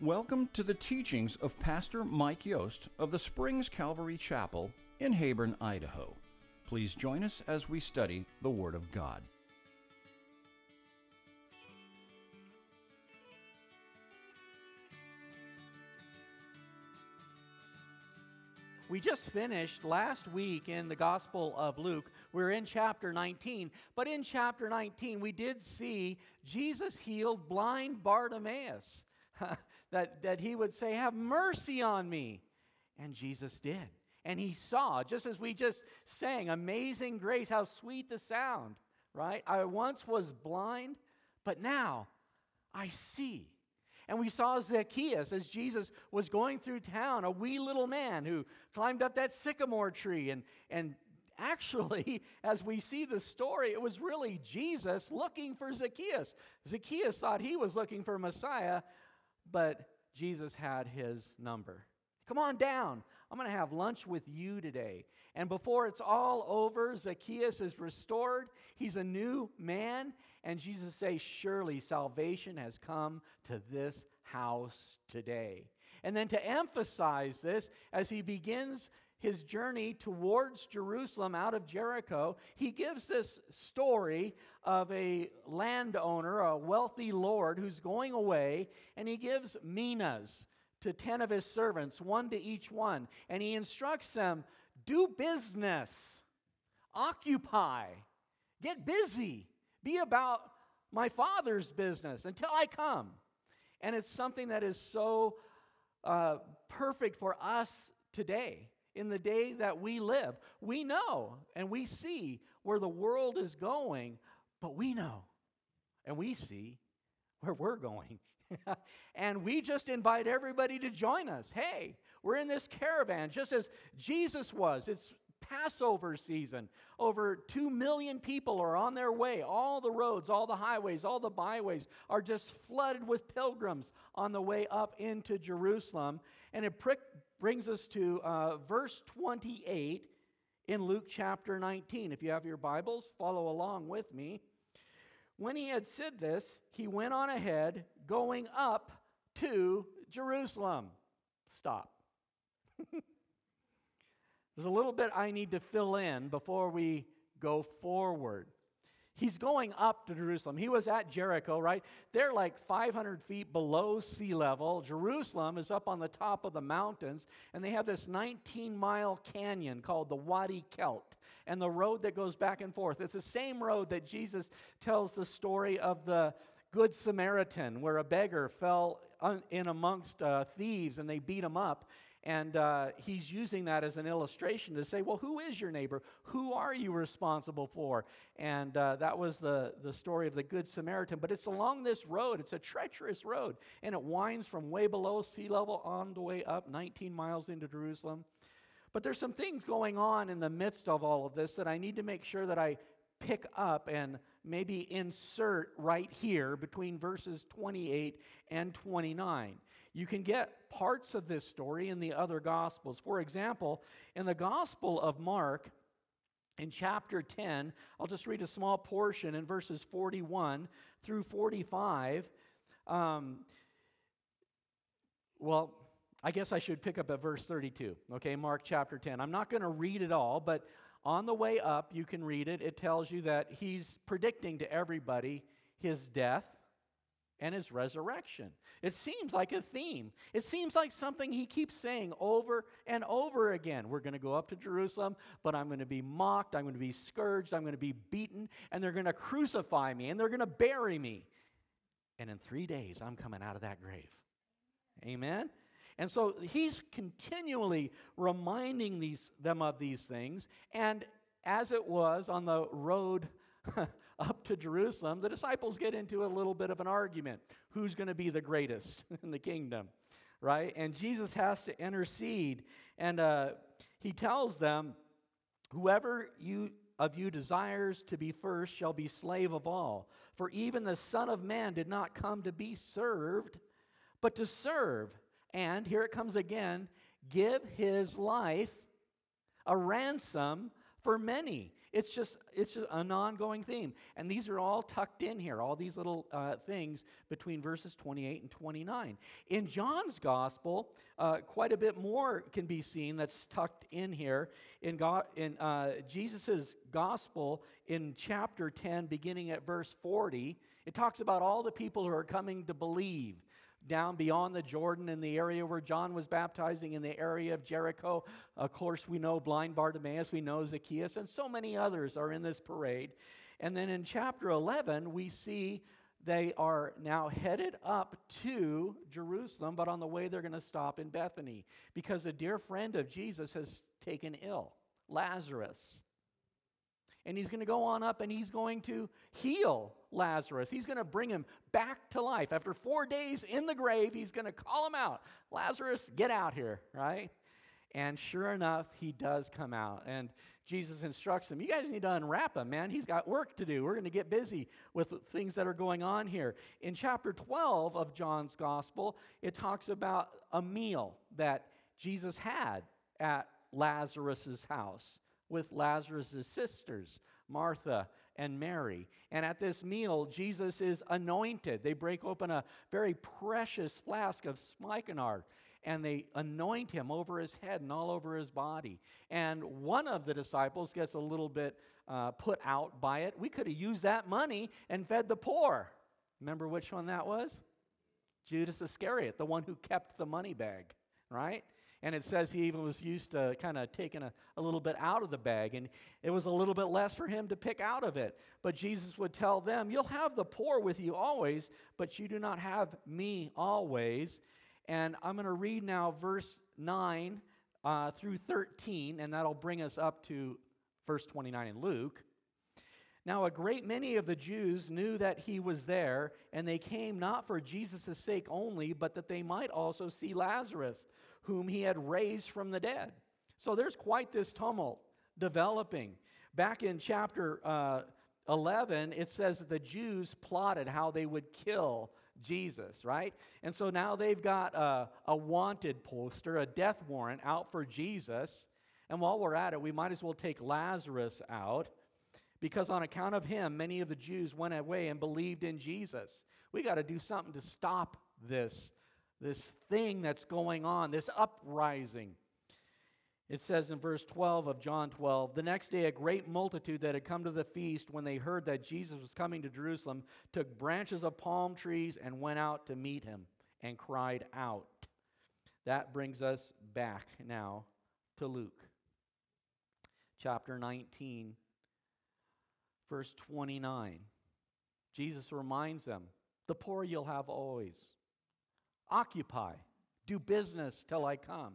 Welcome to the teachings of Pastor Mike Yost of the Springs Calvary Chapel in Heyburn, Idaho. Please join us as we study the Word of God. We just finished last week in the Gospel of Luke. We're in chapter 19. But in chapter 19, we did see Jesus healed blind Bartimaeus. that, that he would say, Have mercy on me. And Jesus did. And he saw, just as we just sang, Amazing grace, how sweet the sound, right? I once was blind, but now I see. And we saw Zacchaeus as Jesus was going through town, a wee little man who climbed up that sycamore tree. And, and actually, as we see the story, it was really Jesus looking for Zacchaeus. Zacchaeus thought he was looking for Messiah, but Jesus had his number. Come on down. I'm going to have lunch with you today. And before it's all over, Zacchaeus is restored. He's a new man. And Jesus says, Surely salvation has come to this house today. And then to emphasize this, as he begins his journey towards Jerusalem out of Jericho, he gives this story of a landowner, a wealthy lord who's going away, and he gives minas to 10 of his servants, one to each one, and he instructs them do business, occupy, get busy, be about my father's business until I come. And it's something that is so uh, perfect for us today in the day that we live. We know and we see where the world is going, but we know and we see where we're going. and we just invite everybody to join us. Hey, we're in this caravan just as Jesus was. It's Passover season. Over 2 million people are on their way. All the roads, all the highways, all the byways are just flooded with pilgrims on the way up into Jerusalem. And it prick, brings us to uh, verse 28 in Luke chapter 19. If you have your Bibles, follow along with me. When he had said this, he went on ahead, going up to Jerusalem. Stop. There's a little bit I need to fill in before we go forward. He's going up to Jerusalem. He was at Jericho, right? They're like 500 feet below sea level. Jerusalem is up on the top of the mountains, and they have this 19 mile canyon called the Wadi Kelt, and the road that goes back and forth. It's the same road that Jesus tells the story of the Good Samaritan, where a beggar fell in amongst uh, thieves and they beat him up. And uh, he's using that as an illustration to say, well, who is your neighbor? Who are you responsible for? And uh, that was the, the story of the Good Samaritan. But it's along this road, it's a treacherous road, and it winds from way below sea level on the way up 19 miles into Jerusalem. But there's some things going on in the midst of all of this that I need to make sure that I pick up and maybe insert right here between verses 28 and 29. You can get parts of this story in the other Gospels. For example, in the Gospel of Mark, in chapter 10, I'll just read a small portion in verses 41 through 45. Um, well, I guess I should pick up at verse 32. Okay, Mark chapter 10. I'm not going to read it all, but on the way up, you can read it. It tells you that he's predicting to everybody his death and his resurrection. It seems like a theme. It seems like something he keeps saying over and over again. We're going to go up to Jerusalem, but I'm going to be mocked, I'm going to be scourged, I'm going to be beaten, and they're going to crucify me, and they're going to bury me. And in three days, I'm coming out of that grave. Amen? And so he's continually reminding these, them of these things. And as it was on the road up to Jerusalem, the disciples get into a little bit of an argument. Who's going to be the greatest in the kingdom? Right? And Jesus has to intercede. And uh, he tells them, Whoever you of you desires to be first shall be slave of all. For even the Son of Man did not come to be served, but to serve. And here it comes again give his life a ransom for many. It's just it's just an ongoing theme, and these are all tucked in here. All these little uh, things between verses 28 and 29. In John's gospel, uh, quite a bit more can be seen that's tucked in here. In God, in uh, Jesus's gospel, in chapter 10, beginning at verse 40, it talks about all the people who are coming to believe down beyond the Jordan in the area where John was baptizing, in the area of Jericho. Of course, we know blind Bartimaeus, we know Zacchaeus, and so many others are in this parade. And then in chapter 11, we see they are now headed up to Jerusalem, but on the way they're going to stop in Bethany because a dear friend of Jesus has taken ill, Lazarus. And he's going to go on up and he's going to heal Lazarus. He's going to bring him back to life. After four days in the grave, he's going to call him out Lazarus, get out here, right? And sure enough, he does come out. And Jesus instructs him, You guys need to unwrap him, man. He's got work to do. We're going to get busy with things that are going on here. In chapter 12 of John's gospel, it talks about a meal that Jesus had at Lazarus' house with Lazarus' sisters, Martha and Mary. And at this meal, Jesus is anointed. They break open a very precious flask of spikenard and they anoint him over his head and all over his body. And one of the disciples gets a little bit uh, put out by it. We could have used that money and fed the poor. Remember which one that was? Judas Iscariot, the one who kept the money bag, right? And it says he even was used to kind of taking a, a little bit out of the bag, and it was a little bit less for him to pick out of it. But Jesus would tell them, You'll have the poor with you always, but you do not have me always. And I'm going to read now verse 9 uh, through 13, and that'll bring us up to verse 29 in Luke. Now, a great many of the Jews knew that he was there, and they came not for Jesus' sake only, but that they might also see Lazarus whom he had raised from the dead. So there's quite this tumult developing. Back in chapter uh, 11, it says that the Jews plotted how they would kill Jesus, right? And so now they've got a, a wanted poster, a death warrant out for Jesus. And while we're at it, we might as well take Lazarus out because on account of him, many of the Jews went away and believed in Jesus. We got to do something to stop this this thing that's going on, this uprising. It says in verse 12 of John 12 The next day, a great multitude that had come to the feast, when they heard that Jesus was coming to Jerusalem, took branches of palm trees and went out to meet him and cried out. That brings us back now to Luke chapter 19, verse 29. Jesus reminds them, The poor you'll have always Occupy, do business till I come.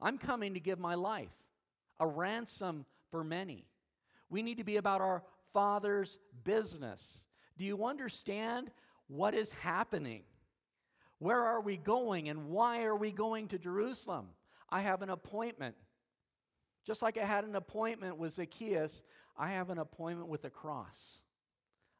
I'm coming to give my life, a ransom for many. We need to be about our Father's business. Do you understand what is happening? Where are we going and why are we going to Jerusalem? I have an appointment. Just like I had an appointment with Zacchaeus, I have an appointment with the cross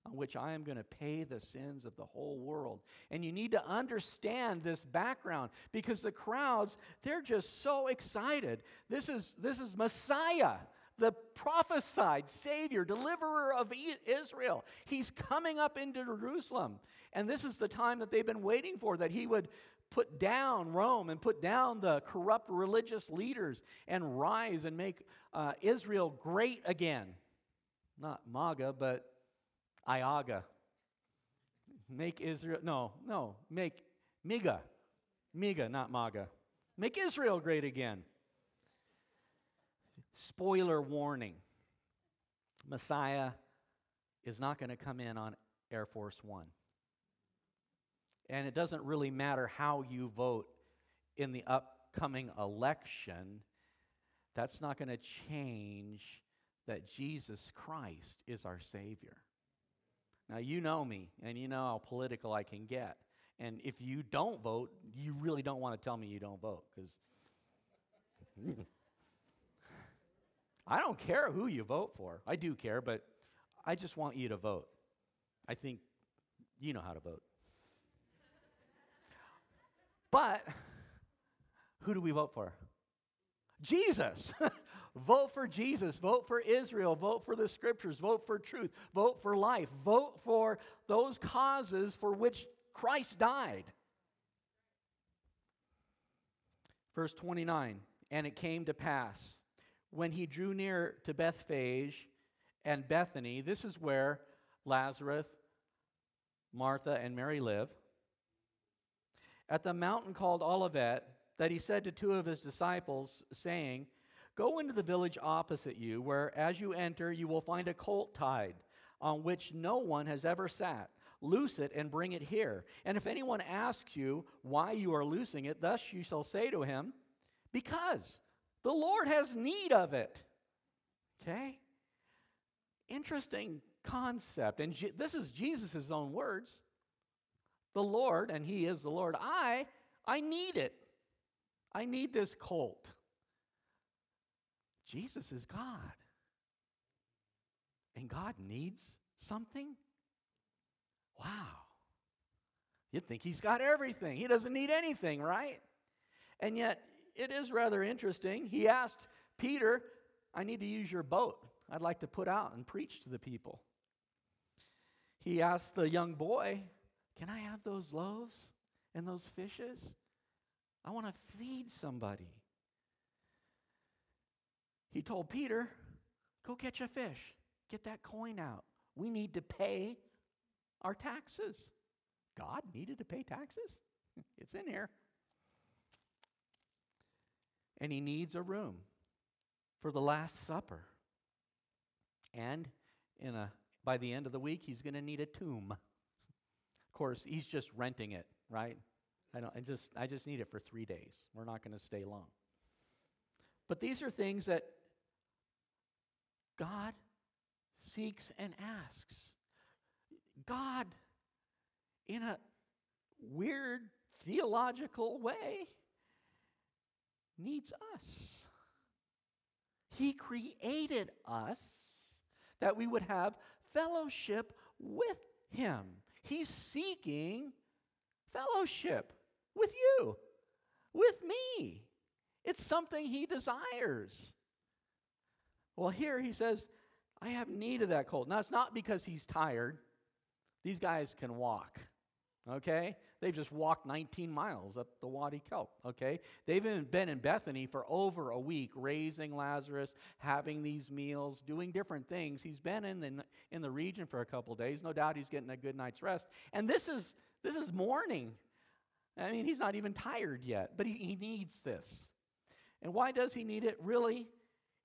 on which I am going to pay the sins of the whole world. And you need to understand this background because the crowds, they're just so excited. This is, this is Messiah, the prophesied Savior, deliverer of Israel. He's coming up into Jerusalem. And this is the time that they've been waiting for, that he would put down Rome and put down the corrupt religious leaders and rise and make uh, Israel great again. Not MAGA, but Iaga. Make Israel, no, no, make Miga. Miga, not MAGA. Make Israel great again. Spoiler warning Messiah is not going to come in on Air Force One. And it doesn't really matter how you vote in the upcoming election, that's not going to change that Jesus Christ is our Savior. Now, you know me, and you know how political I can get. And if you don't vote, you really don't want to tell me you don't vote, because I don't care who you vote for. I do care, but I just want you to vote. I think you know how to vote. But who do we vote for? Jesus. Vote for Jesus. Vote for Israel. Vote for the scriptures. Vote for truth. Vote for life. Vote for those causes for which Christ died. Verse 29 And it came to pass when he drew near to Bethphage and Bethany, this is where Lazarus, Martha, and Mary live, at the mountain called Olivet, that he said to two of his disciples, saying, Go into the village opposite you, where as you enter, you will find a colt tied, on which no one has ever sat. Loose it and bring it here. And if anyone asks you why you are loosing it, thus you shall say to him, Because the Lord has need of it. Okay? Interesting concept. And Je- this is Jesus' own words. The Lord, and He is the Lord, I, I need it. I need this colt. Jesus is God. And God needs something? Wow. You'd think he's got everything. He doesn't need anything, right? And yet, it is rather interesting. He asked Peter, I need to use your boat. I'd like to put out and preach to the people. He asked the young boy, Can I have those loaves and those fishes? I want to feed somebody. He told Peter, Go catch a fish, get that coin out. We need to pay our taxes. God needed to pay taxes? it's in here. And he needs a room for the Last Supper. And in a, by the end of the week, he's going to need a tomb. Of course, he's just renting it, right? I, don't, I, just, I just need it for three days. We're not going to stay long. But these are things that God seeks and asks. God, in a weird theological way, needs us. He created us that we would have fellowship with Him. He's seeking fellowship with you, with me. It's something He desires. Well, here He says, I have need of that colt. Now, it's not because He's tired. These guys can walk, okay? They've just walked 19 miles up the Wadi Kelt, okay? They've been in Bethany for over a week, raising Lazarus, having these meals, doing different things. He's been in the, in the region for a couple days. No doubt he's getting a good night's rest. And this is, this is morning. I mean, he's not even tired yet, but he, he needs this. And why does he need it? Really,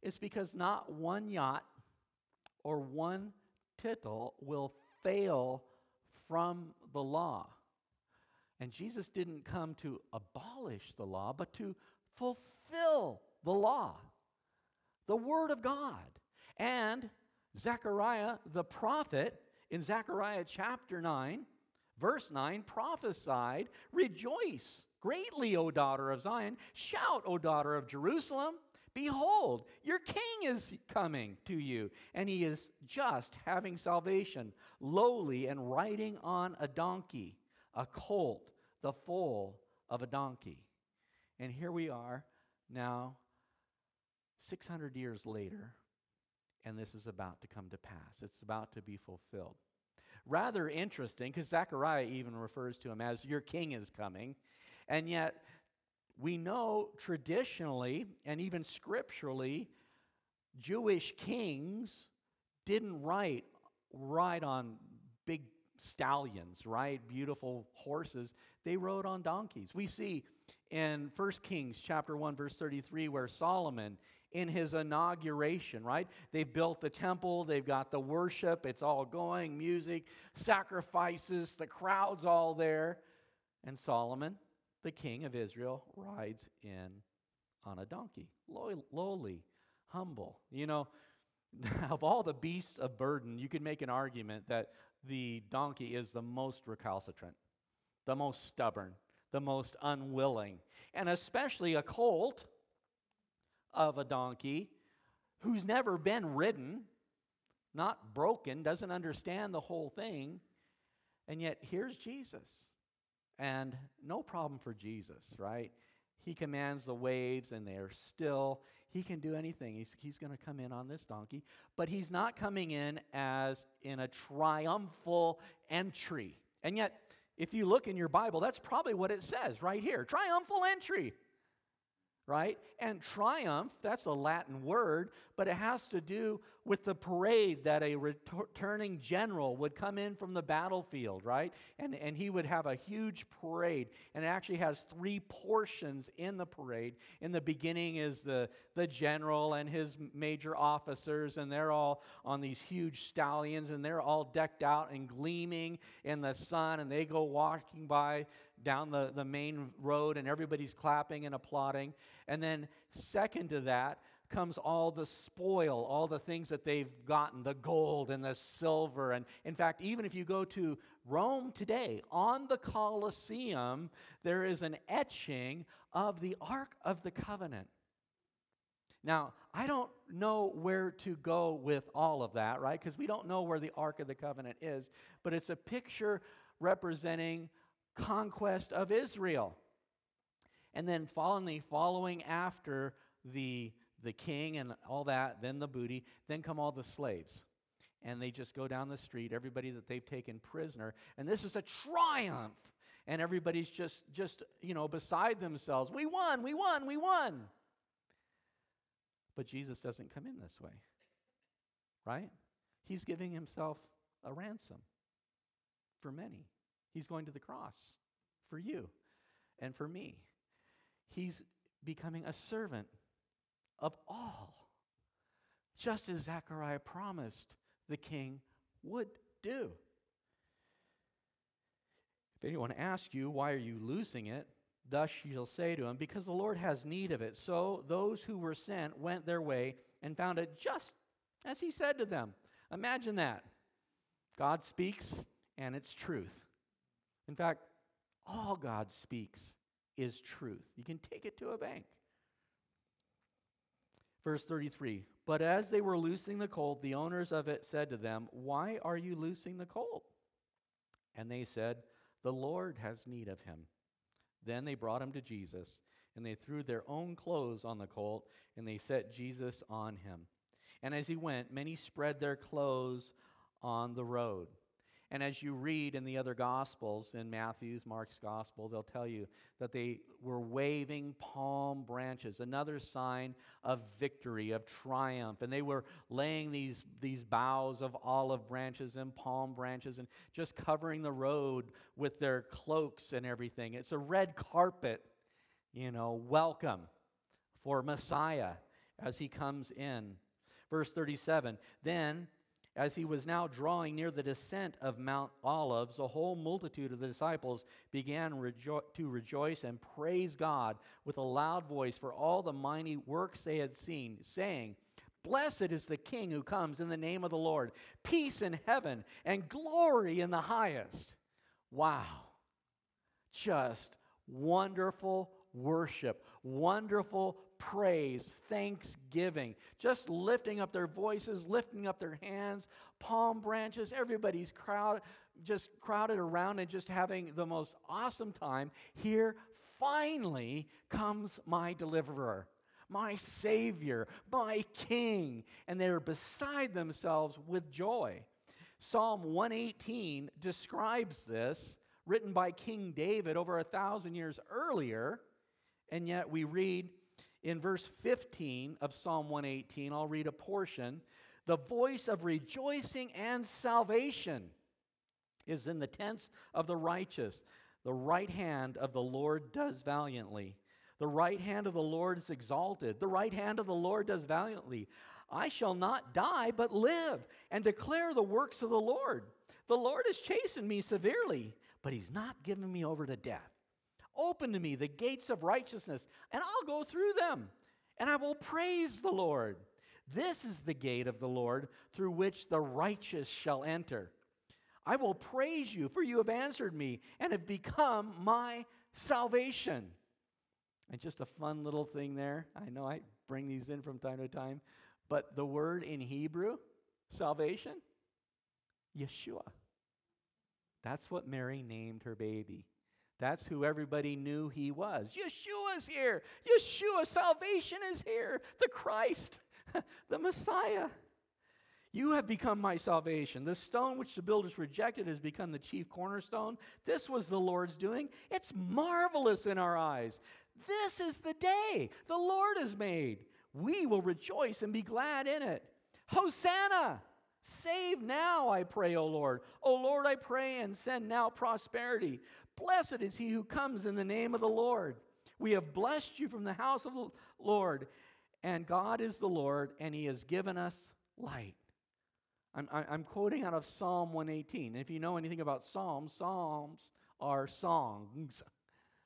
it's because not one jot or one tittle will fail from the law. And Jesus didn't come to abolish the law, but to fulfill the law, the Word of God. And Zechariah the prophet in Zechariah chapter 9, verse 9, prophesied, Rejoice greatly, O daughter of Zion. Shout, O daughter of Jerusalem. Behold, your king is coming to you, and he is just having salvation, lowly and riding on a donkey a colt, the foal of a donkey. And here we are now, 600 years later, and this is about to come to pass. It's about to be fulfilled. Rather interesting, because Zechariah even refers to him as your king is coming, and yet we know traditionally and even scripturally, Jewish kings didn't ride, ride on big stallions, right? Beautiful horses. They rode on donkeys. We see in 1 Kings chapter 1 verse 33 where Solomon in his inauguration, right? They've built the temple, they've got the worship, it's all going, music, sacrifices, the crowd's all there. And Solomon, the king of Israel, rides in on a donkey, lowly, humble. You know, of all the beasts of burden, you could make an argument that the donkey is the most recalcitrant, the most stubborn, the most unwilling, and especially a colt of a donkey who's never been ridden, not broken, doesn't understand the whole thing. And yet, here's Jesus. And no problem for Jesus, right? He commands the waves and they are still. he can do anything. He's, he's going to come in on this donkey, but he's not coming in as in a triumphal entry. And yet, if you look in your Bible, that's probably what it says right here triumphal entry right? And triumph, that's a Latin word, but it has to do with the parade that a returning general would come in from the battlefield, right? And, and he would have a huge parade. And it actually has three portions in the parade. In the beginning is the, the general and his major officers, and they're all on these huge stallions, and they're all decked out and gleaming in the sun, and they go walking by down the, the main road and everybody's clapping and applauding. And then, second to that, comes all the spoil, all the things that they've gotten the gold and the silver. And in fact, even if you go to Rome today, on the Colosseum, there is an etching of the Ark of the Covenant. Now, I don't know where to go with all of that, right? Because we don't know where the Ark of the Covenant is, but it's a picture representing conquest of Israel. And then following, following after the, the king and all that, then the booty, then come all the slaves. And they just go down the street, everybody that they've taken prisoner. And this is a triumph. And everybody's just, just, you know, beside themselves. We won, we won, we won. But Jesus doesn't come in this way, right? He's giving himself a ransom for many. He's going to the cross for you and for me. He's becoming a servant of all, just as Zechariah promised the king would do. If anyone asks you, Why are you losing it? Thus you'll say to him, Because the Lord has need of it. So those who were sent went their way and found it just as he said to them. Imagine that. God speaks, and it's truth. In fact, all God speaks is truth. You can take it to a bank. Verse 33 But as they were loosing the colt, the owners of it said to them, Why are you loosing the colt? And they said, The Lord has need of him. Then they brought him to Jesus, and they threw their own clothes on the colt, and they set Jesus on him. And as he went, many spread their clothes on the road. And as you read in the other Gospels, in Matthew's, Mark's Gospel, they'll tell you that they were waving palm branches, another sign of victory, of triumph. And they were laying these, these boughs of olive branches and palm branches and just covering the road with their cloaks and everything. It's a red carpet, you know, welcome for Messiah as he comes in. Verse 37 Then as he was now drawing near the descent of Mount Olives, the whole multitude of the disciples began rejo- to rejoice and praise God with a loud voice for all the mighty works they had seen, saying, Blessed is the King who comes in the name of the Lord, peace in heaven and glory in the highest. Wow. Just wonderful worship, wonderful praise, thanksgiving, just lifting up their voices, lifting up their hands, palm branches, everybody's crowd just crowded around and just having the most awesome time. Here finally comes my deliverer, my savior, my king, and they're beside themselves with joy. Psalm 118 describes this, written by King David over a thousand years earlier, and yet we read in verse 15 of Psalm 118, I'll read a portion. The voice of rejoicing and salvation is in the tents of the righteous. The right hand of the Lord does valiantly. The right hand of the Lord is exalted. The right hand of the Lord does valiantly. I shall not die, but live and declare the works of the Lord. The Lord has chastened me severely, but he's not given me over to death. Open to me the gates of righteousness, and I'll go through them, and I will praise the Lord. This is the gate of the Lord through which the righteous shall enter. I will praise you, for you have answered me and have become my salvation. And just a fun little thing there. I know I bring these in from time to time, but the word in Hebrew, salvation, Yeshua. That's what Mary named her baby That's who everybody knew he was. Yeshua's here. Yeshua, salvation is here. The Christ, the Messiah. You have become my salvation. The stone which the builders rejected has become the chief cornerstone. This was the Lord's doing. It's marvelous in our eyes. This is the day the Lord has made. We will rejoice and be glad in it. Hosanna! Save now, I pray, O Lord. O Lord, I pray and send now prosperity. Blessed is he who comes in the name of the Lord. We have blessed you from the house of the Lord, and God is the Lord, and he has given us light. I'm, I'm quoting out of Psalm 118. If you know anything about Psalms, Psalms are songs.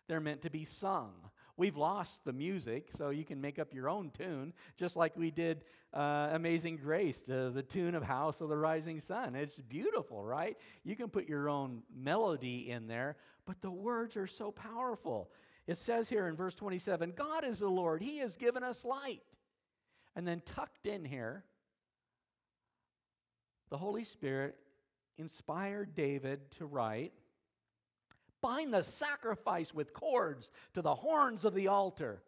They're meant to be sung. We've lost the music, so you can make up your own tune, just like we did uh, Amazing Grace, to the tune of House of the Rising Sun. It's beautiful, right? You can put your own melody in there, but the words are so powerful. It says here in verse 27 God is the Lord, He has given us light. And then tucked in here, the Holy Spirit inspired David to write Bind the sacrifice with cords to the horns of the altar.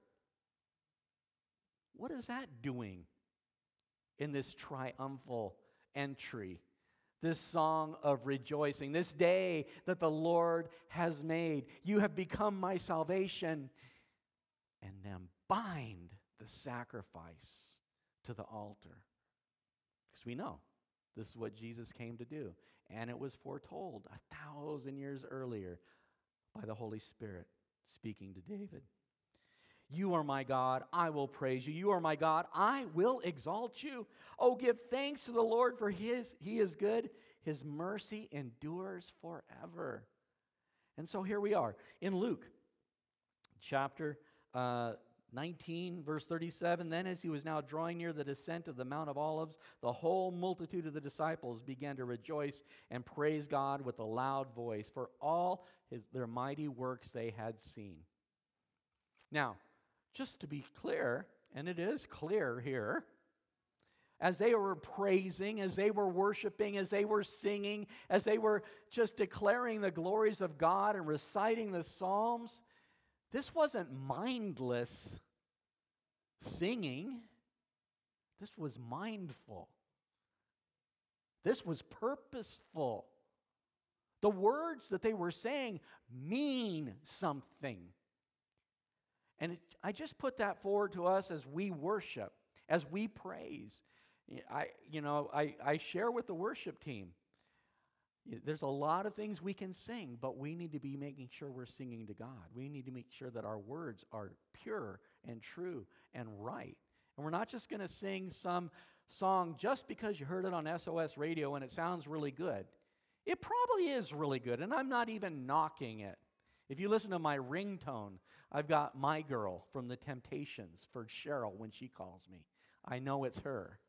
What is that doing in this triumphal entry? This song of rejoicing, this day that the Lord has made. You have become my salvation. And then bind the sacrifice to the altar. Because we know this is what Jesus came to do. And it was foretold a thousand years earlier by the Holy Spirit speaking to David. You are my God, I will praise you. You are my God, I will exalt you. Oh, give thanks to the Lord for his he is good. His mercy endures forever. And so here we are in Luke chapter uh, 19, verse 37 Then, as he was now drawing near the descent of the Mount of Olives, the whole multitude of the disciples began to rejoice and praise God with a loud voice for all his, their mighty works they had seen. Now, just to be clear, and it is clear here, as they were praising, as they were worshiping, as they were singing, as they were just declaring the glories of God and reciting the Psalms, this wasn't mindless singing, this was mindful. This was purposeful. The words that they were saying mean something. And it, I just put that forward to us as we worship, as we praise. I, you know, I, I share with the worship team. There's a lot of things we can sing, but we need to be making sure we're singing to God. We need to make sure that our words are pure and true and right. And we're not just going to sing some song just because you heard it on SOS radio and it sounds really good. It probably is really good, and I'm not even knocking it. If you listen to my ringtone, I've got My Girl from The Temptations for Cheryl when she calls me. I know it's her.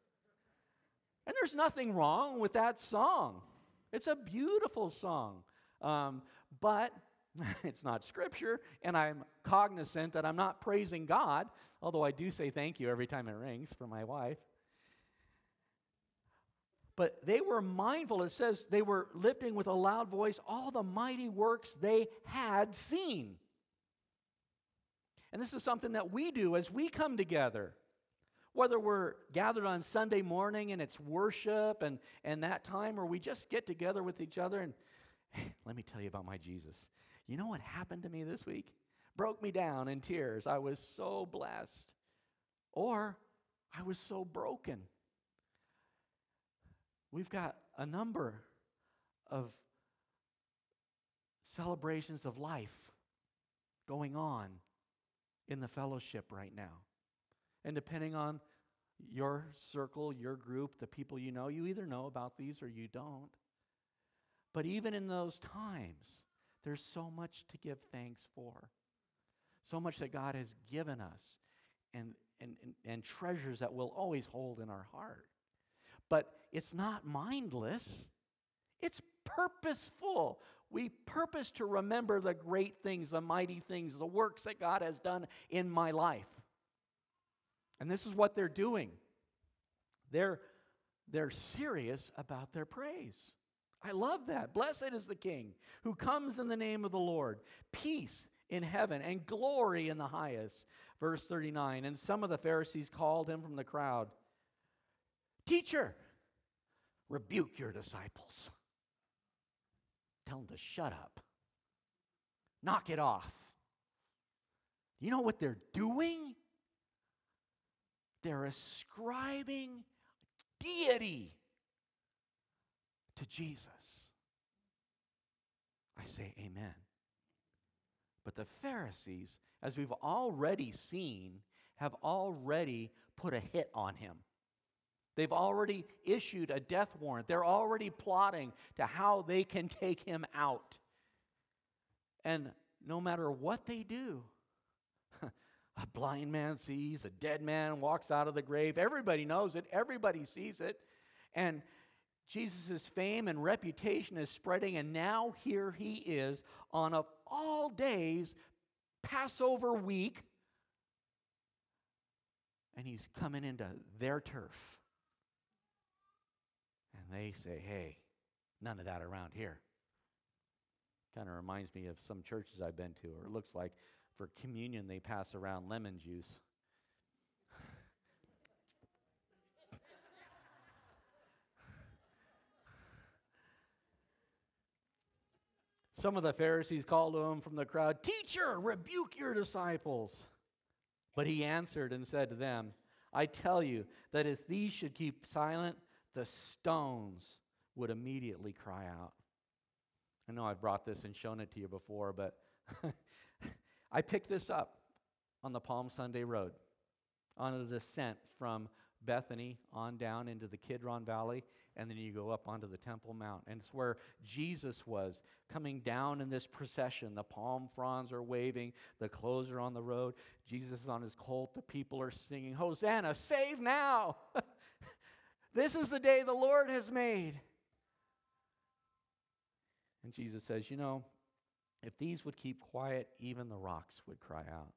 And there's nothing wrong with that song. It's a beautiful song. Um, but it's not scripture, and I'm cognizant that I'm not praising God, although I do say thank you every time it rings for my wife. But they were mindful, it says they were lifting with a loud voice all the mighty works they had seen. And this is something that we do as we come together whether we're gathered on Sunday morning and it's worship and, and that time, or we just get together with each other and hey, let me tell you about my Jesus. You know what happened to me this week? Broke me down in tears. I was so blessed. Or I was so broken. We've got a number of celebrations of life going on in the fellowship right now. And depending on your circle, your group, the people you know, you either know about these or you don't. But even in those times, there's so much to give thanks for. So much that God has given us and, and, and, and treasures that we'll always hold in our heart. But it's not mindless, it's purposeful. We purpose to remember the great things, the mighty things, the works that God has done in my life. And this is what they're doing. They're, they're serious about their praise. I love that. Blessed is the King who comes in the name of the Lord. Peace in heaven and glory in the highest. Verse 39 And some of the Pharisees called him from the crowd Teacher, rebuke your disciples. Tell them to shut up, knock it off. You know what they're doing? They're ascribing deity to Jesus. I say amen. But the Pharisees, as we've already seen, have already put a hit on him. They've already issued a death warrant. They're already plotting to how they can take him out. And no matter what they do, a blind man sees, a dead man walks out of the grave. Everybody knows it, everybody sees it. And Jesus' fame and reputation is spreading, and now here he is on a all days Passover week, and he's coming into their turf. And they say, hey, none of that around here. Kind of reminds me of some churches I've been to, or it looks like for communion they pass around lemon juice. Some of the Pharisees called to him from the crowd, Teacher, rebuke your disciples. But he answered and said to them, I tell you that if these should keep silent, the stones would immediately cry out. I know I've brought this and shown it to you before, but I picked this up on the Palm Sunday Road on a descent from Bethany on down into the Kidron Valley, and then you go up onto the Temple Mount. And it's where Jesus was coming down in this procession. The palm fronds are waving, the clothes are on the road. Jesus is on his colt. The people are singing, Hosanna, save now! this is the day the Lord has made. And Jesus says, You know, if these would keep quiet, even the rocks would cry out.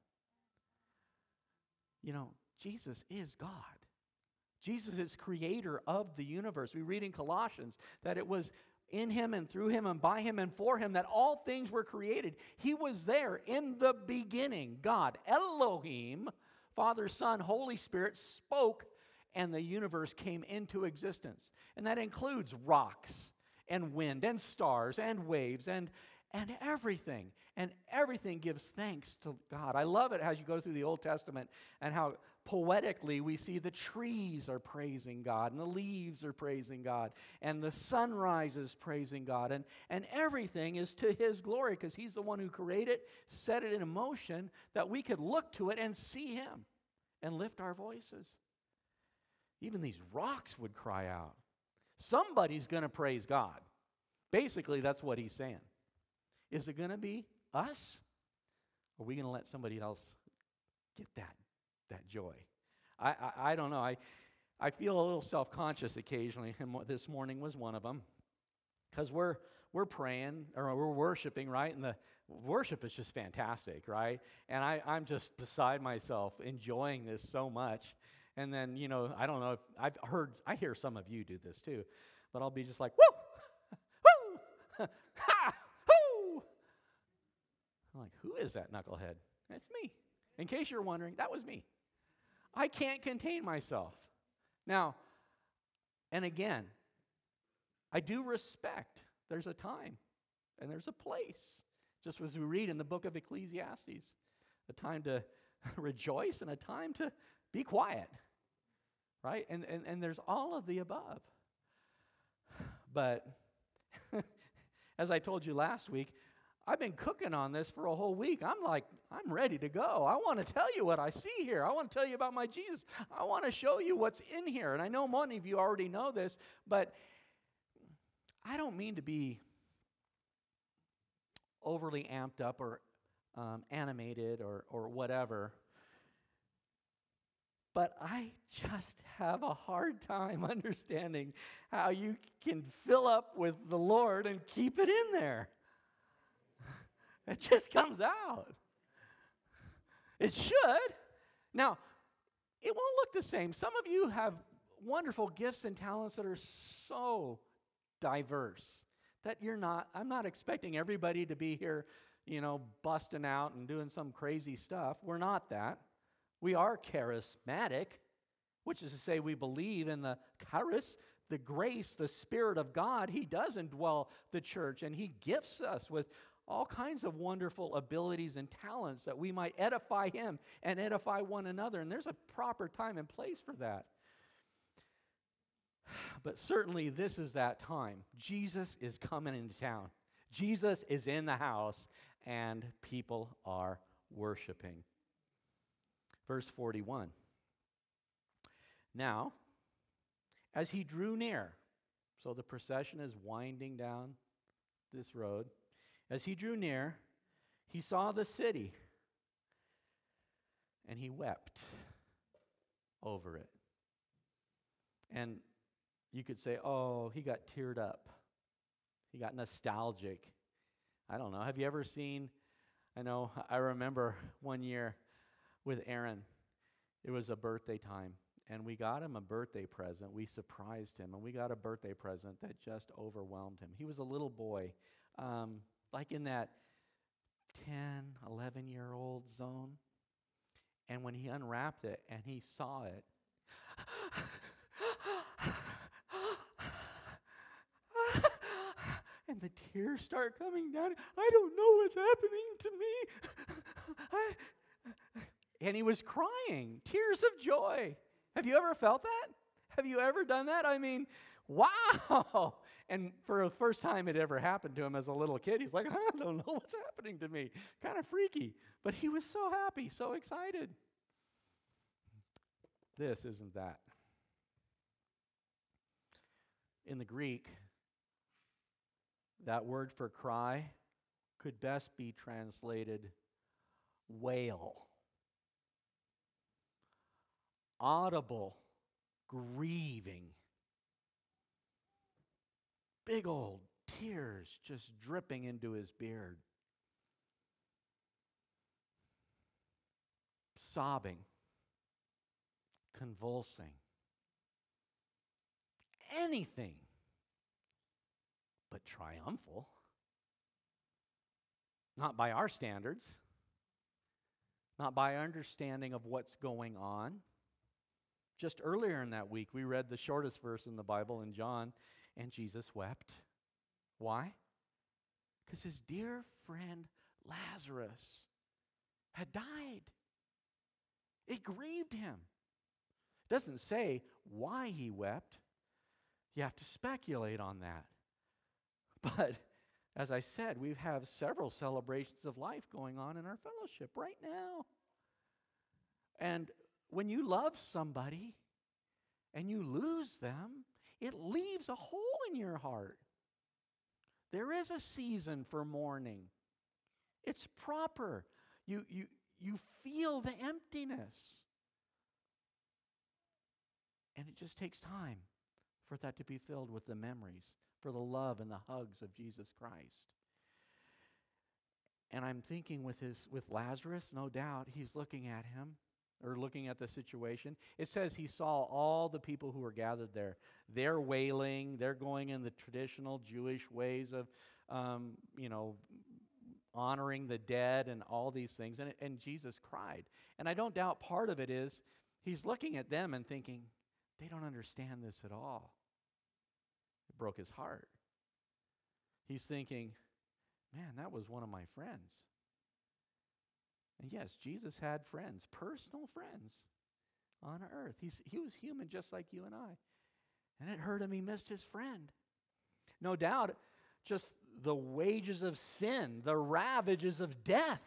You know, Jesus is God. Jesus is creator of the universe. We read in Colossians that it was in him and through him and by him and for him that all things were created. He was there in the beginning. God, Elohim, Father, Son, Holy Spirit spoke and the universe came into existence. And that includes rocks and wind and stars and waves and and everything. And everything gives thanks to God. I love it as you go through the Old Testament and how poetically we see the trees are praising God and the leaves are praising God and the sunrise is praising God and, and everything is to His glory because He's the one who created, set it in motion that we could look to it and see Him and lift our voices. Even these rocks would cry out. Somebody's going to praise God. Basically, that's what He's saying. Is it going to be us? Or are we going to let somebody else get that that joy. I, I, I don't know. I, I feel a little self conscious occasionally, and this morning was one of them. Because we're, we're praying or we're worshiping, right? And the worship is just fantastic, right? And I, I'm just beside myself enjoying this so much. And then, you know, I don't know if I've heard, I hear some of you do this too, but I'll be just like, woo, I'm like, who is that knucklehead? That's me. In case you're wondering, that was me. I can't contain myself. Now, and again, I do respect there's a time and there's a place. Just as we read in the book of Ecclesiastes, a time to rejoice and a time to be quiet. Right? And, and, and there's all of the above. But as I told you last week, I've been cooking on this for a whole week. I'm like, I'm ready to go. I want to tell you what I see here. I want to tell you about my Jesus. I want to show you what's in here. And I know many of you already know this, but I don't mean to be overly amped up or um, animated or, or whatever. But I just have a hard time understanding how you can fill up with the Lord and keep it in there. It just comes out. It should. Now, it won't look the same. Some of you have wonderful gifts and talents that are so diverse. That you're not, I'm not expecting everybody to be here, you know, busting out and doing some crazy stuff. We're not that. We are charismatic, which is to say, we believe in the charis, the grace, the Spirit of God. He does indwell the church, and He gifts us with all kinds of wonderful abilities and talents that we might edify Him and edify one another. And there's a proper time and place for that. But certainly, this is that time. Jesus is coming into town, Jesus is in the house, and people are worshiping. Verse 41. Now, as he drew near, so the procession is winding down this road. As he drew near, he saw the city and he wept over it. And you could say, oh, he got teared up. He got nostalgic. I don't know. Have you ever seen? I know, I remember one year with Aaron, it was a birthday time, and we got him a birthday present. We surprised him, and we got a birthday present that just overwhelmed him. He was a little boy, um, like in that 10, 11 year old zone. And when he unwrapped it and he saw it, and the tears start coming down. I don't know what's happening to me. I, and he was crying, tears of joy. Have you ever felt that? Have you ever done that? I mean, wow. And for the first time it ever happened to him as a little kid, he's like, I don't know what's happening to me. Kind of freaky. But he was so happy, so excited. This isn't that. In the Greek, that word for cry could best be translated wail. Audible, grieving. Big old tears just dripping into his beard. Sobbing, convulsing. Anything but triumphal. Not by our standards, not by our understanding of what's going on. Just earlier in that week, we read the shortest verse in the Bible in John, and Jesus wept. Why? Because his dear friend Lazarus had died. It grieved him. It doesn't say why he wept. You have to speculate on that. But as I said, we have several celebrations of life going on in our fellowship right now. And when you love somebody and you lose them, it leaves a hole in your heart. There is a season for mourning. It's proper. You, you, you feel the emptiness. And it just takes time for that to be filled with the memories for the love and the hugs of Jesus Christ. And I'm thinking with his with Lazarus, no doubt, he's looking at him or looking at the situation. It says he saw all the people who were gathered there. They're wailing, they're going in the traditional Jewish ways of um, you know, honoring the dead and all these things. And, and Jesus cried. And I don't doubt part of it is he's looking at them and thinking, they don't understand this at all It broke his heart. He's thinking, man, that was one of my friends. And yes, Jesus had friends, personal friends on earth. He's, he was human just like you and I. And it hurt him he missed his friend. No doubt, just the wages of sin, the ravages of death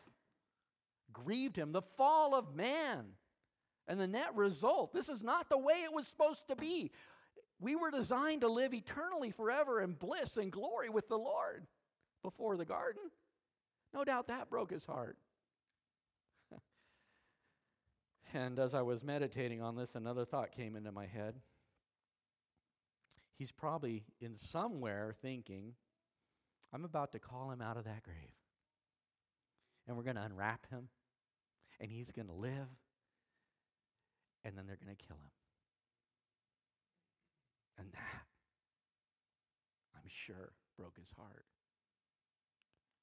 grieved him, the fall of man. And the net result this is not the way it was supposed to be. We were designed to live eternally forever in bliss and glory with the Lord before the garden. No doubt that broke his heart. And as I was meditating on this, another thought came into my head. He's probably in somewhere thinking, I'm about to call him out of that grave. And we're going to unwrap him, and he's going to live, and then they're going to kill him. And that, I'm sure, broke his heart.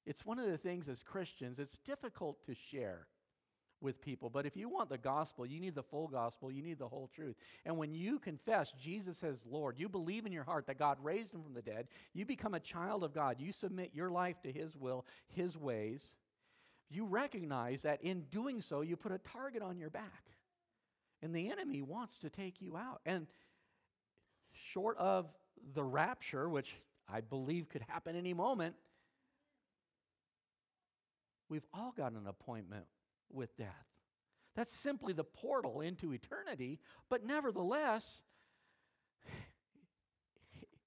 It's one of the things as Christians, it's difficult to share with people. But if you want the gospel, you need the full gospel, you need the whole truth. And when you confess Jesus as Lord, you believe in your heart that God raised him from the dead, you become a child of God, you submit your life to his will, his ways, you recognize that in doing so, you put a target on your back. And the enemy wants to take you out. And short of the rapture, which I believe could happen any moment, we've all got an appointment with death. That's simply the portal into eternity, but nevertheless,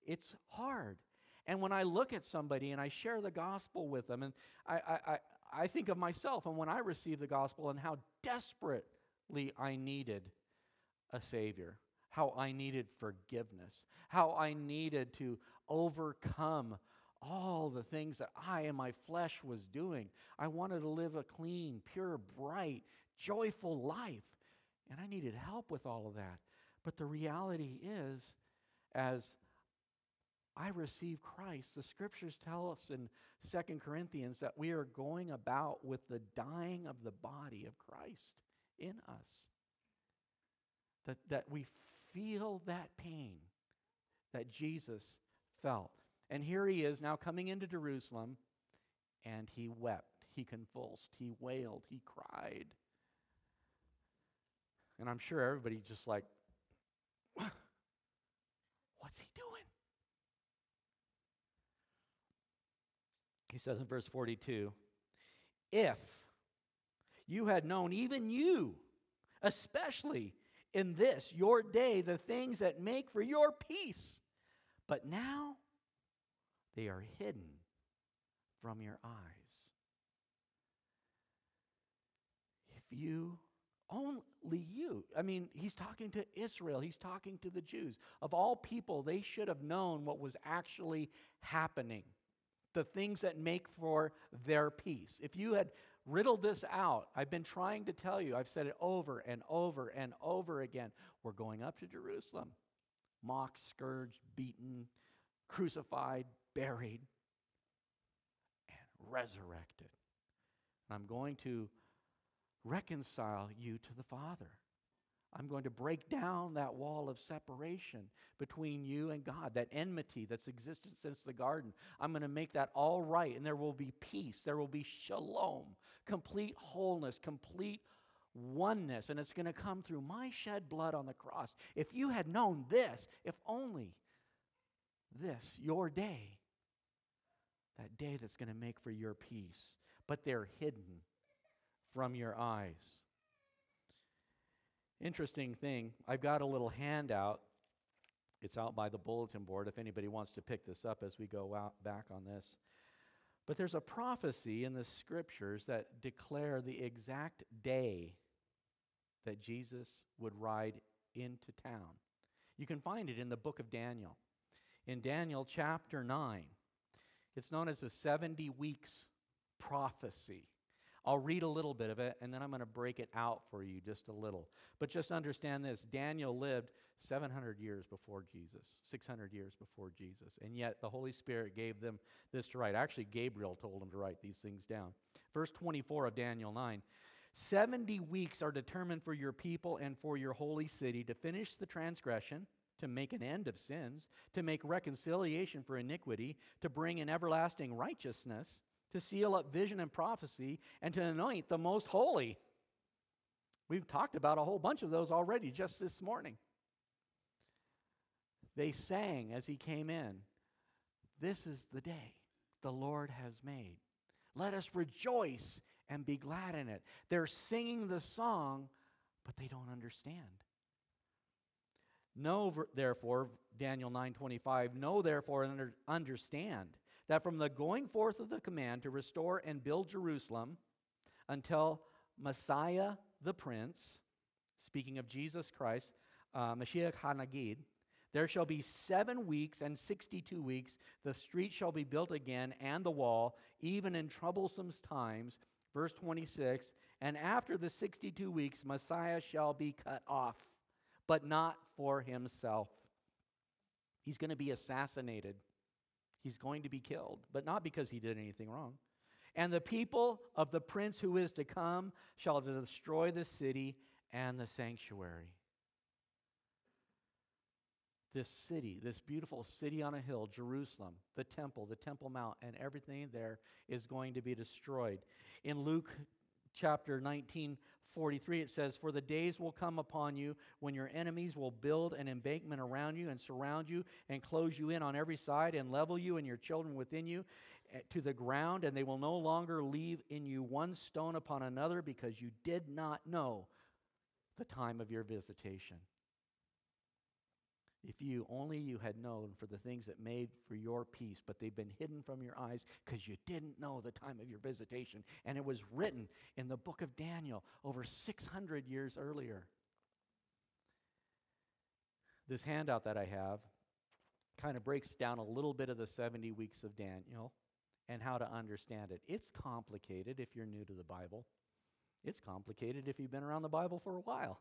it's hard. And when I look at somebody and I share the gospel with them, and I, I, I, think of myself and when I received the gospel and how desperately I needed a Savior, how I needed forgiveness, how I needed to overcome all the things that I and my flesh was doing. I wanted to live a clean, pure, bright, joyful life. And I needed help with all of that. But the reality is, as I receive Christ, the scriptures tell us in Second Corinthians that we are going about with the dying of the body of Christ in us. That, that we feel that pain that Jesus felt. And here he is now coming into Jerusalem, and he wept, he convulsed, he wailed, he cried. And I'm sure everybody just like, what's he doing? He says in verse 42 If you had known, even you, especially in this, your day, the things that make for your peace, but now they are hidden from your eyes. If you, only you, I mean, he's talking to Israel, he's talking to the Jews. Of all people, they should have known what was actually happening, the things that make for their peace. If you had riddled this out, I've been trying to tell you, I've said it over and over and over again. We're going up to Jerusalem, mocked, scourged, beaten, crucified, buried, and resurrected. And I'm going to reconcile you to the Father. I'm going to break down that wall of separation between you and God, that enmity that's existed since the garden. I'm going to make that all right, and there will be peace. There will be shalom, complete wholeness, complete oneness, and it's going to come through my shed blood on the cross. If you had known this, if only this, your day, that day that's going to make for your peace, but they're hidden from your eyes. Interesting thing, I've got a little handout. It's out by the bulletin board if anybody wants to pick this up as we go out back on this. But there's a prophecy in the scriptures that declare the exact day that Jesus would ride into town. You can find it in the book of Daniel. In Daniel chapter 9, it's known as the 70 weeks prophecy. I'll read a little bit of it and then I'm going to break it out for you just a little. But just understand this Daniel lived 700 years before Jesus, 600 years before Jesus. And yet the Holy Spirit gave them this to write. Actually, Gabriel told him to write these things down. Verse 24 of Daniel 9 70 weeks are determined for your people and for your holy city to finish the transgression to make an end of sins, to make reconciliation for iniquity, to bring in everlasting righteousness, to seal up vision and prophecy, and to anoint the most holy. We've talked about a whole bunch of those already just this morning. They sang as he came in, This is the day the Lord has made. Let us rejoice and be glad in it. They're singing the song, but they don't understand. Know therefore, Daniel 9:25, know therefore and under, understand that from the going forth of the command to restore and build Jerusalem until Messiah the Prince, speaking of Jesus Christ, uh, Mashiach Hanagid, there shall be seven weeks and 62 weeks. The street shall be built again and the wall, even in troublesome times. Verse 26 And after the 62 weeks, Messiah shall be cut off but not for himself. He's going to be assassinated He's going to be killed, but not because he did anything wrong. And the people of the prince who is to come shall destroy the city and the sanctuary. This city, this beautiful city on a hill, Jerusalem, the temple, the Temple Mount, and everything there is going to be destroyed. In Luke chapter 19, 43, it says, For the days will come upon you when your enemies will build an embankment around you and surround you and close you in on every side and level you and your children within you eh, to the ground, and they will no longer leave in you one stone upon another because you did not know the time of your visitation. If you only you had known for the things that made for your peace, but they've been hidden from your eyes because you didn't know the time of your visitation. And it was written in the book of Daniel over 600 years earlier. This handout that I have kind of breaks down a little bit of the 70 weeks of Daniel and how to understand it. It's complicated if you're new to the Bible. It's complicated if you've been around the Bible for a while.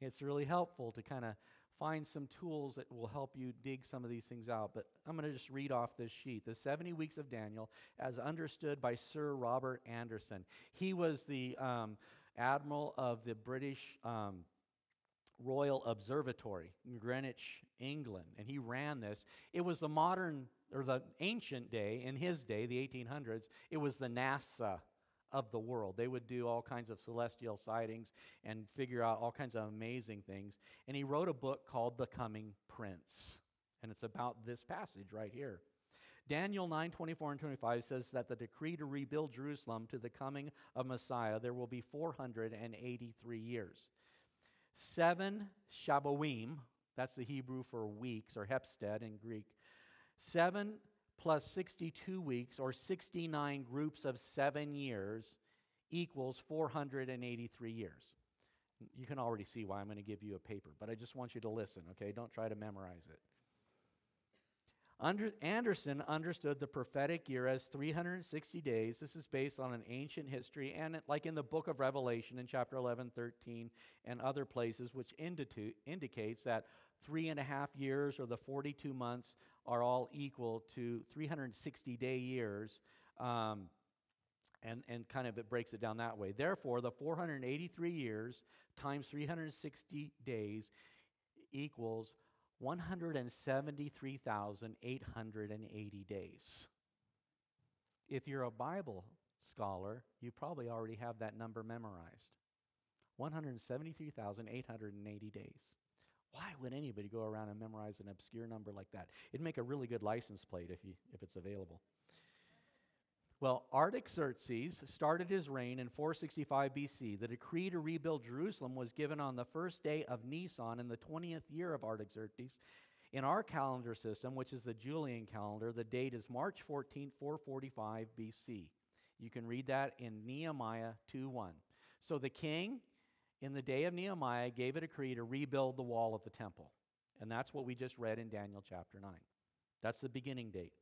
It's really helpful to kind of find some tools that will help you dig some of these things out. But I'm going to just read off this sheet The 70 Weeks of Daniel, as understood by Sir Robert Anderson. He was the um, admiral of the British. Um, Royal Observatory in Greenwich, England, and he ran this. It was the modern or the ancient day, in his day, the 1800s, it was the NASA of the world. They would do all kinds of celestial sightings and figure out all kinds of amazing things. And he wrote a book called The Coming Prince. And it's about this passage right here. Daniel 9 24 and 25 says that the decree to rebuild Jerusalem to the coming of Messiah, there will be 483 years. Seven Shabuim, that's the Hebrew for weeks, or Heptad in Greek. Seven plus 62 weeks, or 69 groups of seven years, equals 483 years. You can already see why I'm going to give you a paper, but I just want you to listen, okay? Don't try to memorize it. Under, Anderson understood the prophetic year as 360 days. This is based on an ancient history, and like in the book of Revelation in chapter 11, 13, and other places, which indicates that three and a half years or the 42 months are all equal to 360 day years. Um, and, and kind of it breaks it down that way. Therefore, the 483 years times 360 days equals 173,880 days. If you're a Bible scholar, you probably already have that number memorized 173,880 days. Why would anybody go around and memorize an obscure number like that? It'd make a really good license plate if, you, if it's available. Well, Artaxerxes started his reign in 465 BC. The decree to rebuild Jerusalem was given on the first day of Nisan in the 20th year of Artaxerxes. In our calendar system, which is the Julian calendar, the date is March 14, 445 BC. You can read that in Nehemiah 2:1. So the king in the day of Nehemiah gave a decree to rebuild the wall of the temple. And that's what we just read in Daniel chapter 9. That's the beginning date.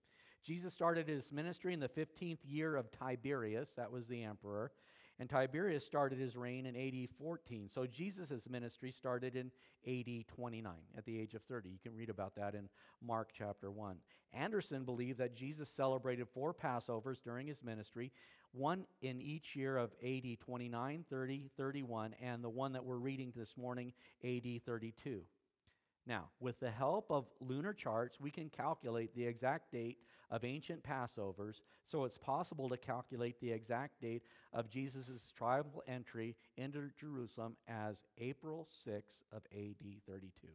Jesus started his ministry in the 15th year of Tiberius, that was the emperor, and Tiberius started his reign in AD 14. So Jesus' ministry started in AD 29 at the age of 30. You can read about that in Mark chapter 1. Anderson believed that Jesus celebrated four Passovers during his ministry, one in each year of AD 29, 30, 31, and the one that we're reading this morning, AD 32. Now, with the help of lunar charts, we can calculate the exact date of ancient Passovers, so it's possible to calculate the exact date of Jesus' triumphal entry into Jerusalem as April 6 of AD 32.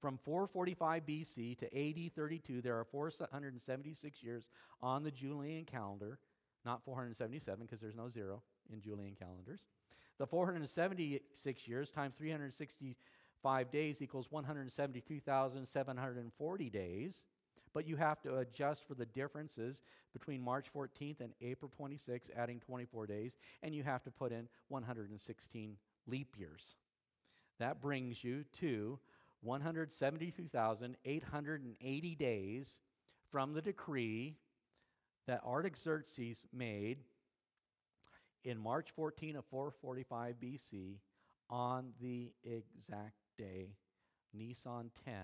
From 445 BC to AD 32, there are 476 years on the Julian calendar, not 477 because there's no zero in Julian calendars. The 476 years times 365 days equals 172,740 days, but you have to adjust for the differences between March 14th and April 26th, adding 24 days, and you have to put in 116 leap years. That brings you to 172,880 days from the decree that Artaxerxes made in March 14 of 445 BC on the exact day, Nisan 10,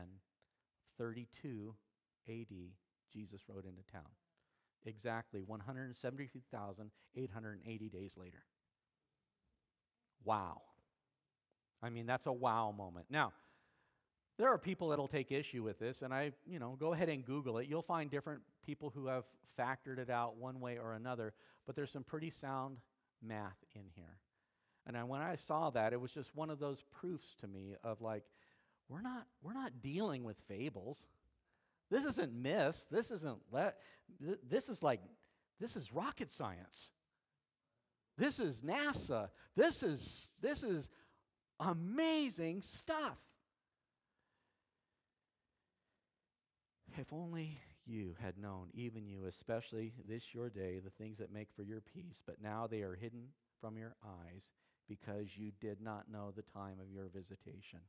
32 AD Jesus rode into town. Exactly 173,880 days later. Wow. I mean, that's a wow moment. Now, there are people that'll take issue with this, and I, you know, go ahead and Google it. You'll find different people who have factored it out one way or another, but there's some pretty sound math in here. And I, when I saw that, it was just one of those proofs to me of like, we're not, we're not dealing with fables. This isn't myths. This isn't, le- this is like, this is rocket science. This is NASA. This is, this is amazing stuff. If only you had known, even you, especially this your day, the things that make for your peace, but now they are hidden from your eyes because you did not know the time of your visitation.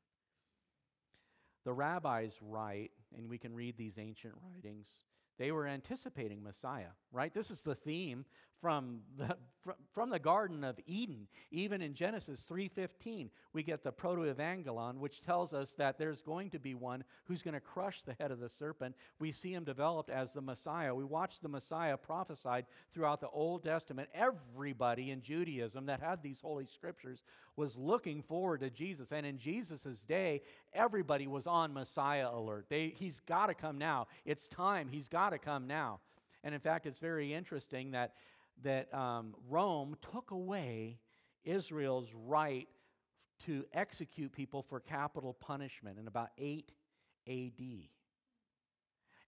The rabbis write, and we can read these ancient writings, they were anticipating Messiah, right? This is the theme from the, from the Garden of Eden. Even in Genesis 3.15, we get the proto-evangelion, which tells us that there's going to be one who's going to crush the head of the serpent. We see him developed as the Messiah. We watch the Messiah prophesied throughout the Old Testament. Everybody in Judaism that had these holy scriptures was looking forward to Jesus. And in Jesus' day, everybody was on Messiah alert. They, he's got to come now. It's time. He's got to come now. And in fact, it's very interesting that that um, Rome took away Israel's right to execute people for capital punishment in about 8 AD.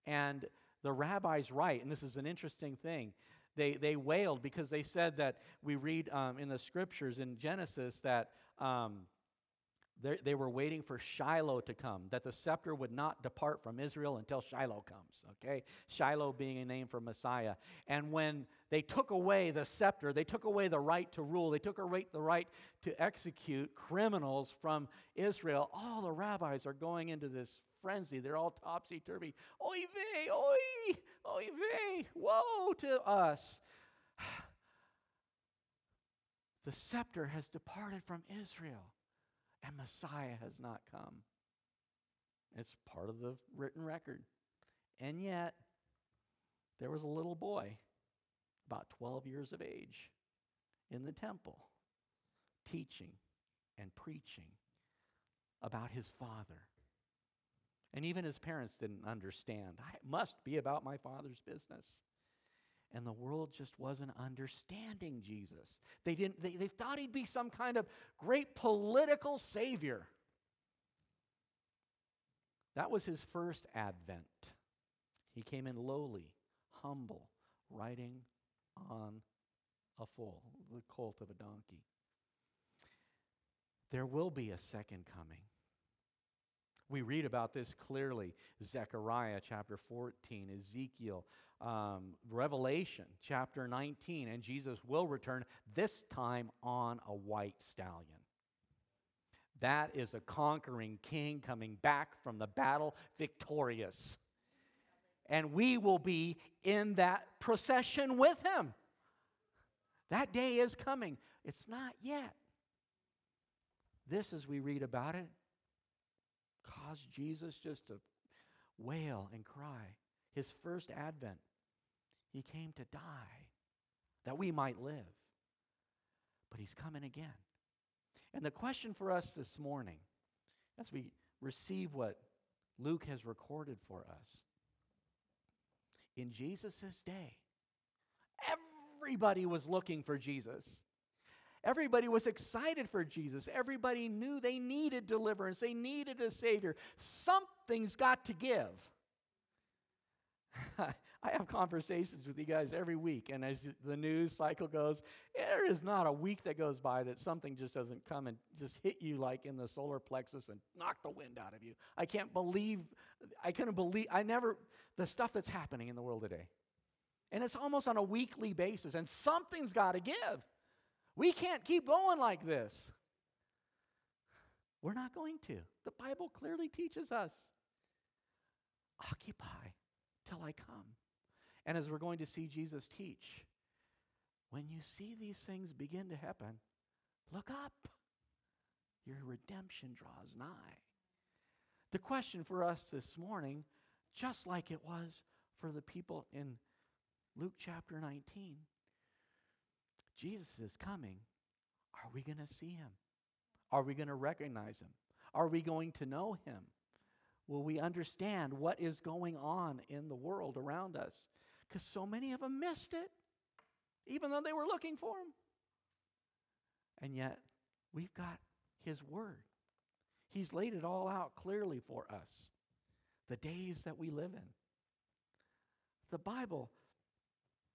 And the rabbis write, and this is an interesting thing, they, they wailed because they said that we read um, in the scriptures in Genesis that um, they were waiting for Shiloh to come, that the scepter would not depart from Israel until Shiloh comes, okay? Shiloh being a name for Messiah. And when they took away the scepter, they took away the right to rule, they took away the right to execute criminals from Israel, all the rabbis are going into this frenzy. They're all topsy turvy. Oy vey, oy, oy vey, woe to us. The scepter has departed from Israel and Messiah has not come. It's part of the written record. And yet, there was a little boy, about 12 years of age, in the temple, teaching and preaching about his father. And even his parents didn't understand. It must be about my father's business and the world just wasn't understanding Jesus. They, didn't, they, they thought he'd be some kind of great political savior. That was his first advent. He came in lowly, humble, riding on a foal, the colt of a donkey. There will be a second coming. We read about this clearly. Zechariah chapter 14, Ezekiel um, Revelation chapter 19, and Jesus will return this time on a white stallion. That is a conquering king coming back from the battle victorious. And we will be in that procession with him. That day is coming. It's not yet. This, as we read about it, caused Jesus just to wail and cry. His first advent. He came to die that we might live. But he's coming again. And the question for us this morning, as we receive what Luke has recorded for us, in Jesus' day, everybody was looking for Jesus. Everybody was excited for Jesus. Everybody knew they needed deliverance, they needed a Savior. Something's got to give. I have conversations with you guys every week, and as the news cycle goes, there is not a week that goes by that something just doesn't come and just hit you like in the solar plexus and knock the wind out of you. I can't believe, I couldn't believe, I never, the stuff that's happening in the world today. And it's almost on a weekly basis, and something's got to give. We can't keep going like this. We're not going to. The Bible clearly teaches us occupy till I come. And as we're going to see Jesus teach, when you see these things begin to happen, look up. Your redemption draws nigh. The question for us this morning, just like it was for the people in Luke chapter 19. Jesus is coming. Are we going to see him? Are we going to recognize him? Are we going to know him? Will we understand what is going on in the world around us? Because so many of them missed it, even though they were looking for him. And yet, we've got his word. He's laid it all out clearly for us. The days that we live in. The Bible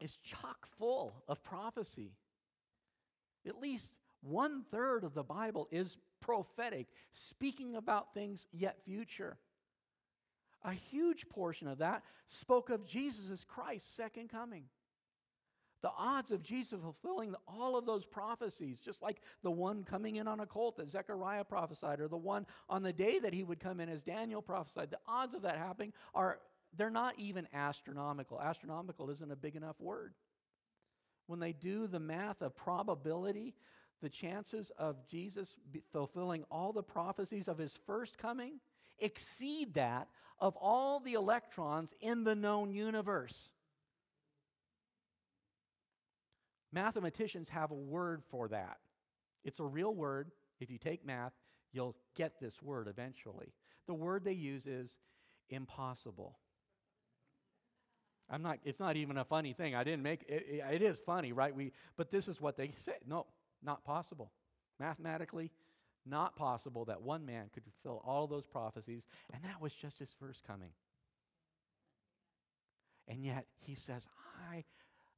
is chock full of prophecy. At least one third of the Bible is prophetic, speaking about things yet future. A huge portion of that spoke of Jesus as Christ's second coming. The odds of Jesus fulfilling all of those prophecies, just like the one coming in on a colt that Zechariah prophesied, or the one on the day that he would come in as Daniel prophesied, the odds of that happening are, they're not even astronomical. Astronomical isn't a big enough word. When they do the math of probability, the chances of Jesus fulfilling all the prophecies of his first coming exceed that of all the electrons in the known universe. Mathematicians have a word for that. It's a real word. If you take math, you'll get this word eventually. The word they use is impossible. I'm not, it's not even a funny thing. I didn't make it, it, it is funny, right? We, but this is what they say. No, not possible. Mathematically, not possible that one man could fulfill all those prophecies, and that was just his first coming. And yet he says, I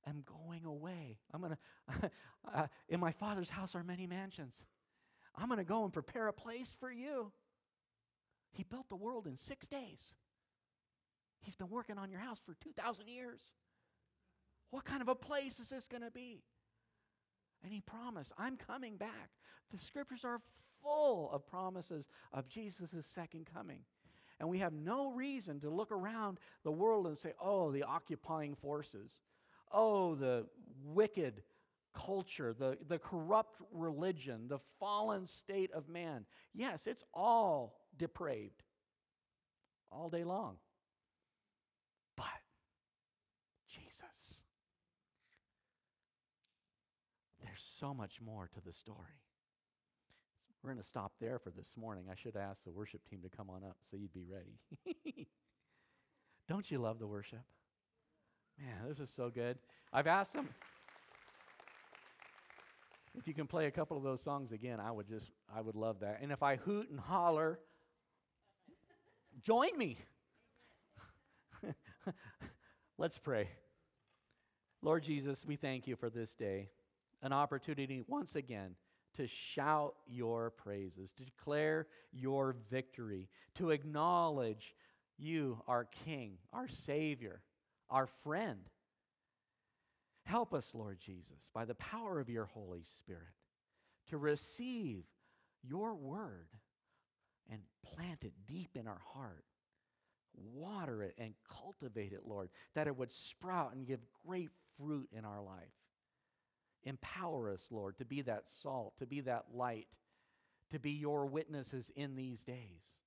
am going away. I'm going to, uh, in my father's house are many mansions. I'm going to go and prepare a place for you. He built the world in six days. He's been working on your house for 2,000 years. What kind of a place is this going to be? And he promised, I'm coming back. The scriptures are full of promises of Jesus' second coming. And we have no reason to look around the world and say, oh, the occupying forces, oh, the wicked culture, the, the corrupt religion, the fallen state of man. Yes, it's all depraved all day long. But Jesus, there's so much more to the story. We're going to stop there for this morning. I should ask the worship team to come on up so you'd be ready. Don't you love the worship? Man, this is so good. I've asked them if you can play a couple of those songs again, I would just I would love that. And if I hoot and holler, join me. Let's pray. Lord Jesus, we thank you for this day, an opportunity once again to shout your praises, to declare your victory, to acknowledge you, our King, our Savior, our friend. Help us, Lord Jesus, by the power of your Holy Spirit, to receive your word and plant it deep in our heart. Water it and cultivate it, Lord, that it would sprout and give great fruit in our life. Empower us, Lord, to be that salt, to be that light, to be your witnesses in these days.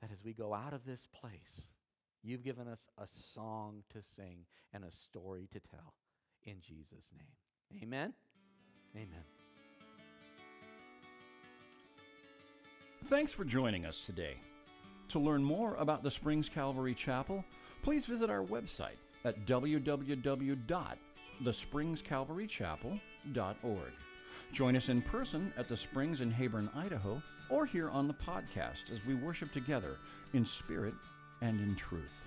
That as we go out of this place, you've given us a song to sing and a story to tell. In Jesus' name. Amen. Amen. Thanks for joining us today. To learn more about the Springs Calvary Chapel, please visit our website at www thespringscalvarychapel.org. Join us in person at the Springs in Heyburn, Idaho, or here on the podcast as we worship together in spirit and in truth.